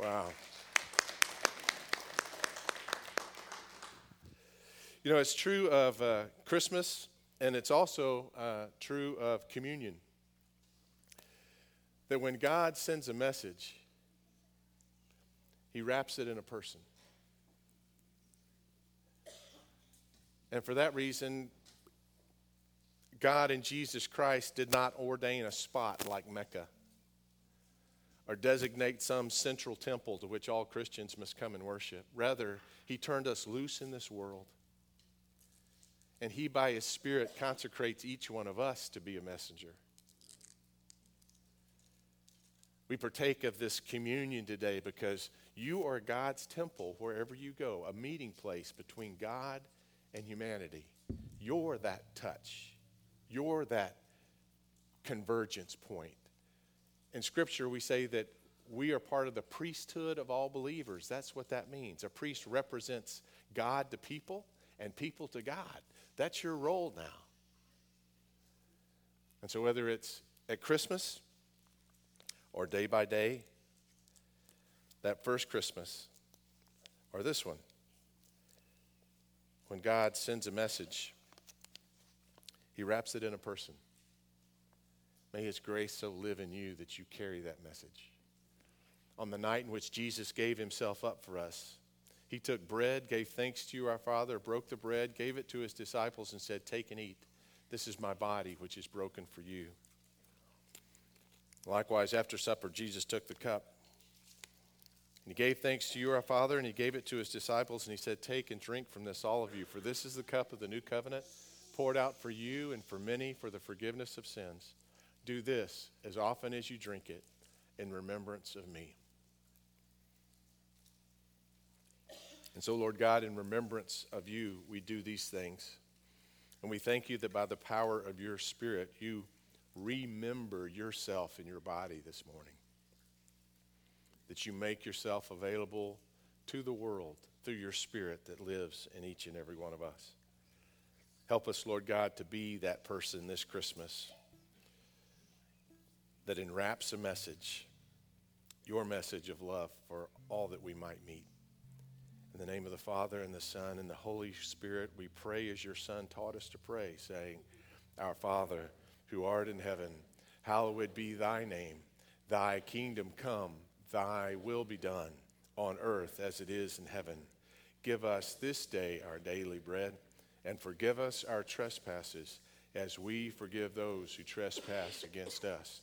Wow. You know, it's true of uh, Christmas, and it's also uh, true of communion. That when God sends a message, He wraps it in a person. And for that reason, God and Jesus Christ did not ordain a spot like Mecca or designate some central temple to which all Christians must come and worship. Rather, He turned us loose in this world. And He, by His Spirit, consecrates each one of us to be a messenger. We partake of this communion today because you are God's temple wherever you go, a meeting place between God and humanity. You're that touch. You're that convergence point. In Scripture, we say that we are part of the priesthood of all believers. That's what that means. A priest represents God to people and people to God. That's your role now. And so, whether it's at Christmas or day by day, that first Christmas or this one, when God sends a message, He wraps it in a person. May His grace so live in you that you carry that message. On the night in which Jesus gave Himself up for us, He took bread, gave thanks to you, our Father, broke the bread, gave it to His disciples, and said, Take and eat. This is my body, which is broken for you. Likewise, after supper, Jesus took the cup. And he gave thanks to you, our Father, and he gave it to his disciples, and he said, Take and drink from this, all of you, for this is the cup of the new covenant, poured out for you and for many for the forgiveness of sins. Do this as often as you drink it in remembrance of me. And so, Lord God, in remembrance of you, we do these things. And we thank you that by the power of your Spirit, you remember yourself in your body this morning that you make yourself available to the world through your spirit that lives in each and every one of us. Help us, Lord God, to be that person this Christmas that enwraps a message, your message of love for all that we might meet. In the name of the Father, and the Son, and the Holy Spirit, we pray as your Son taught us to pray, saying, Our Father, who art in heaven, hallowed be thy name. Thy kingdom come Thy will be done on earth as it is in heaven. Give us this day our daily bread, and forgive us our trespasses as we forgive those who trespass against us.